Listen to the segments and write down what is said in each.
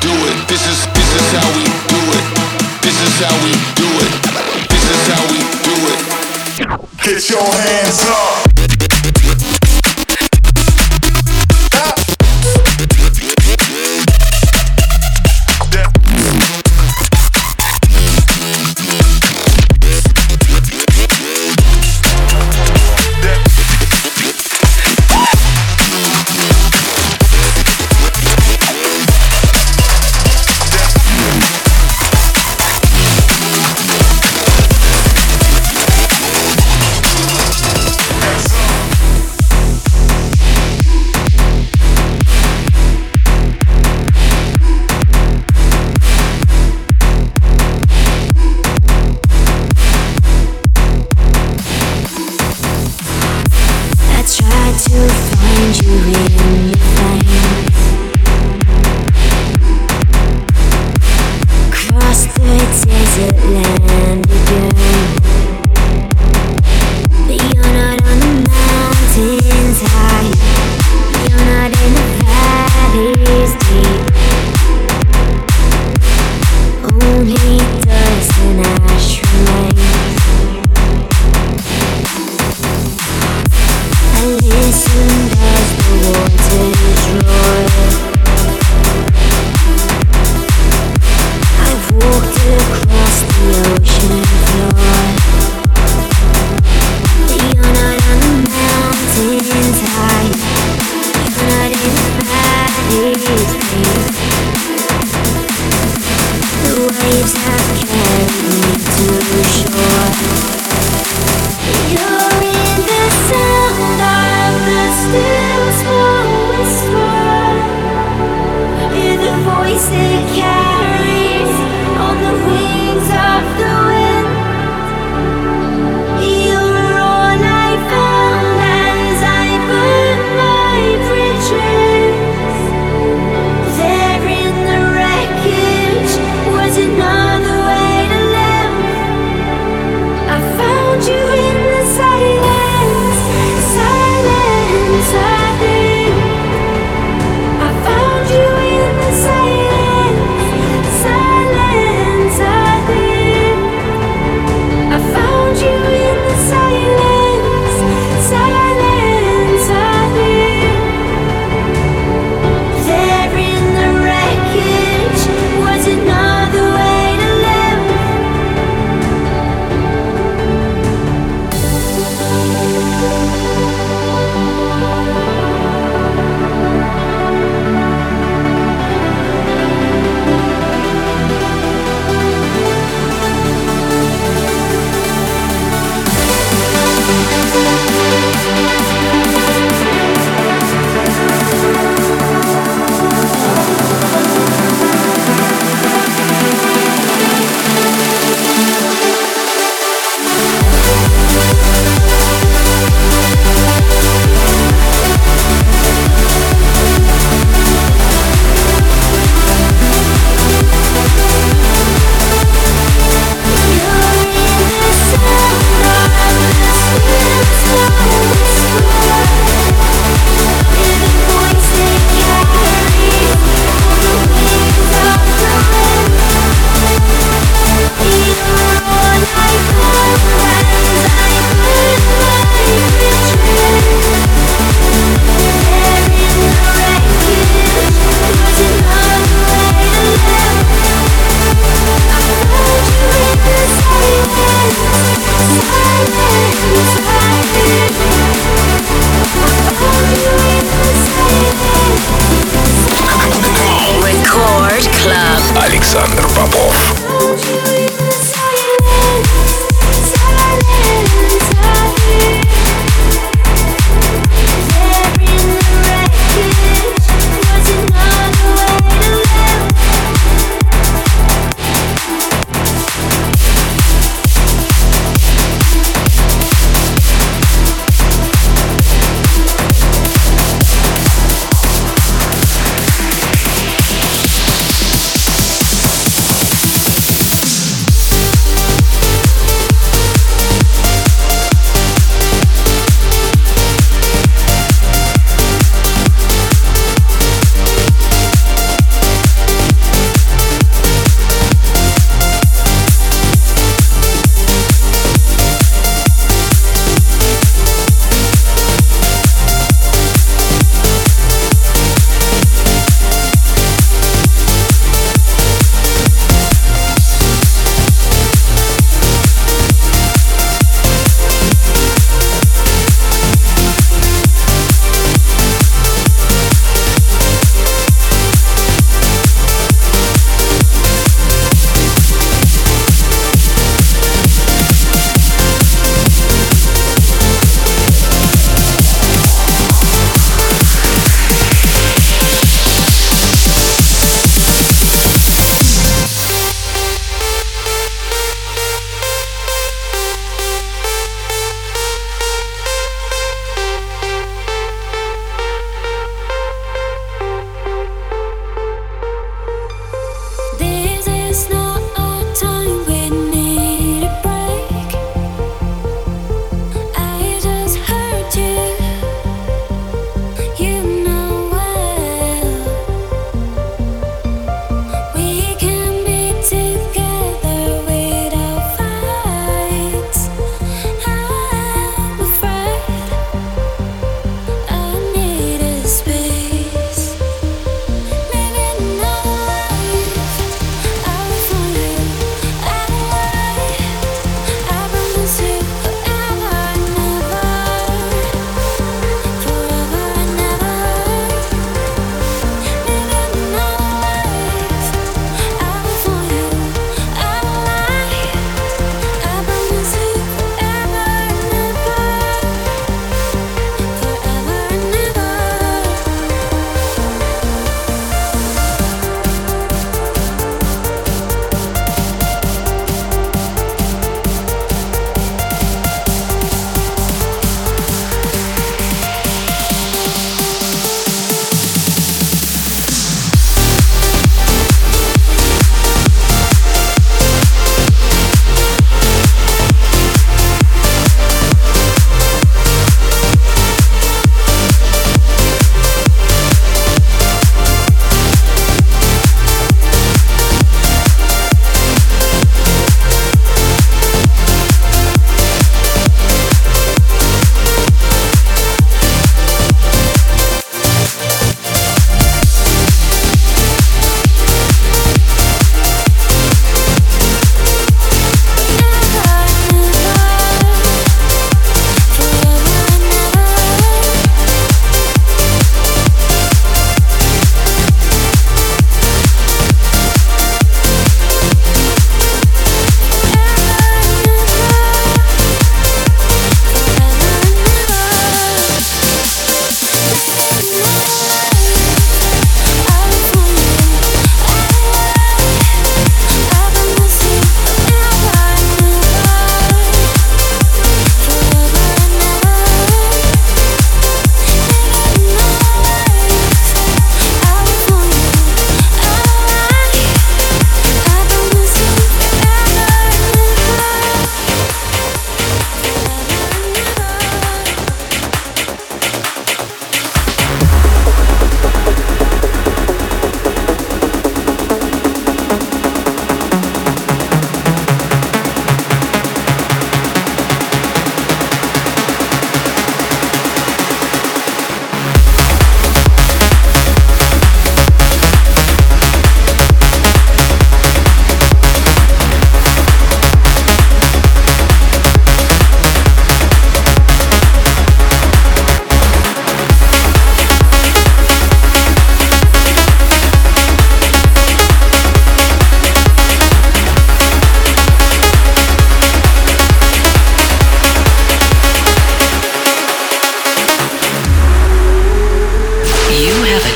do it. This is this is how we do it. This is how we do it. This is how we do it. Get your hands up.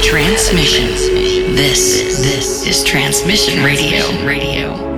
Transmission. This, this is Transmission Radio. Radio.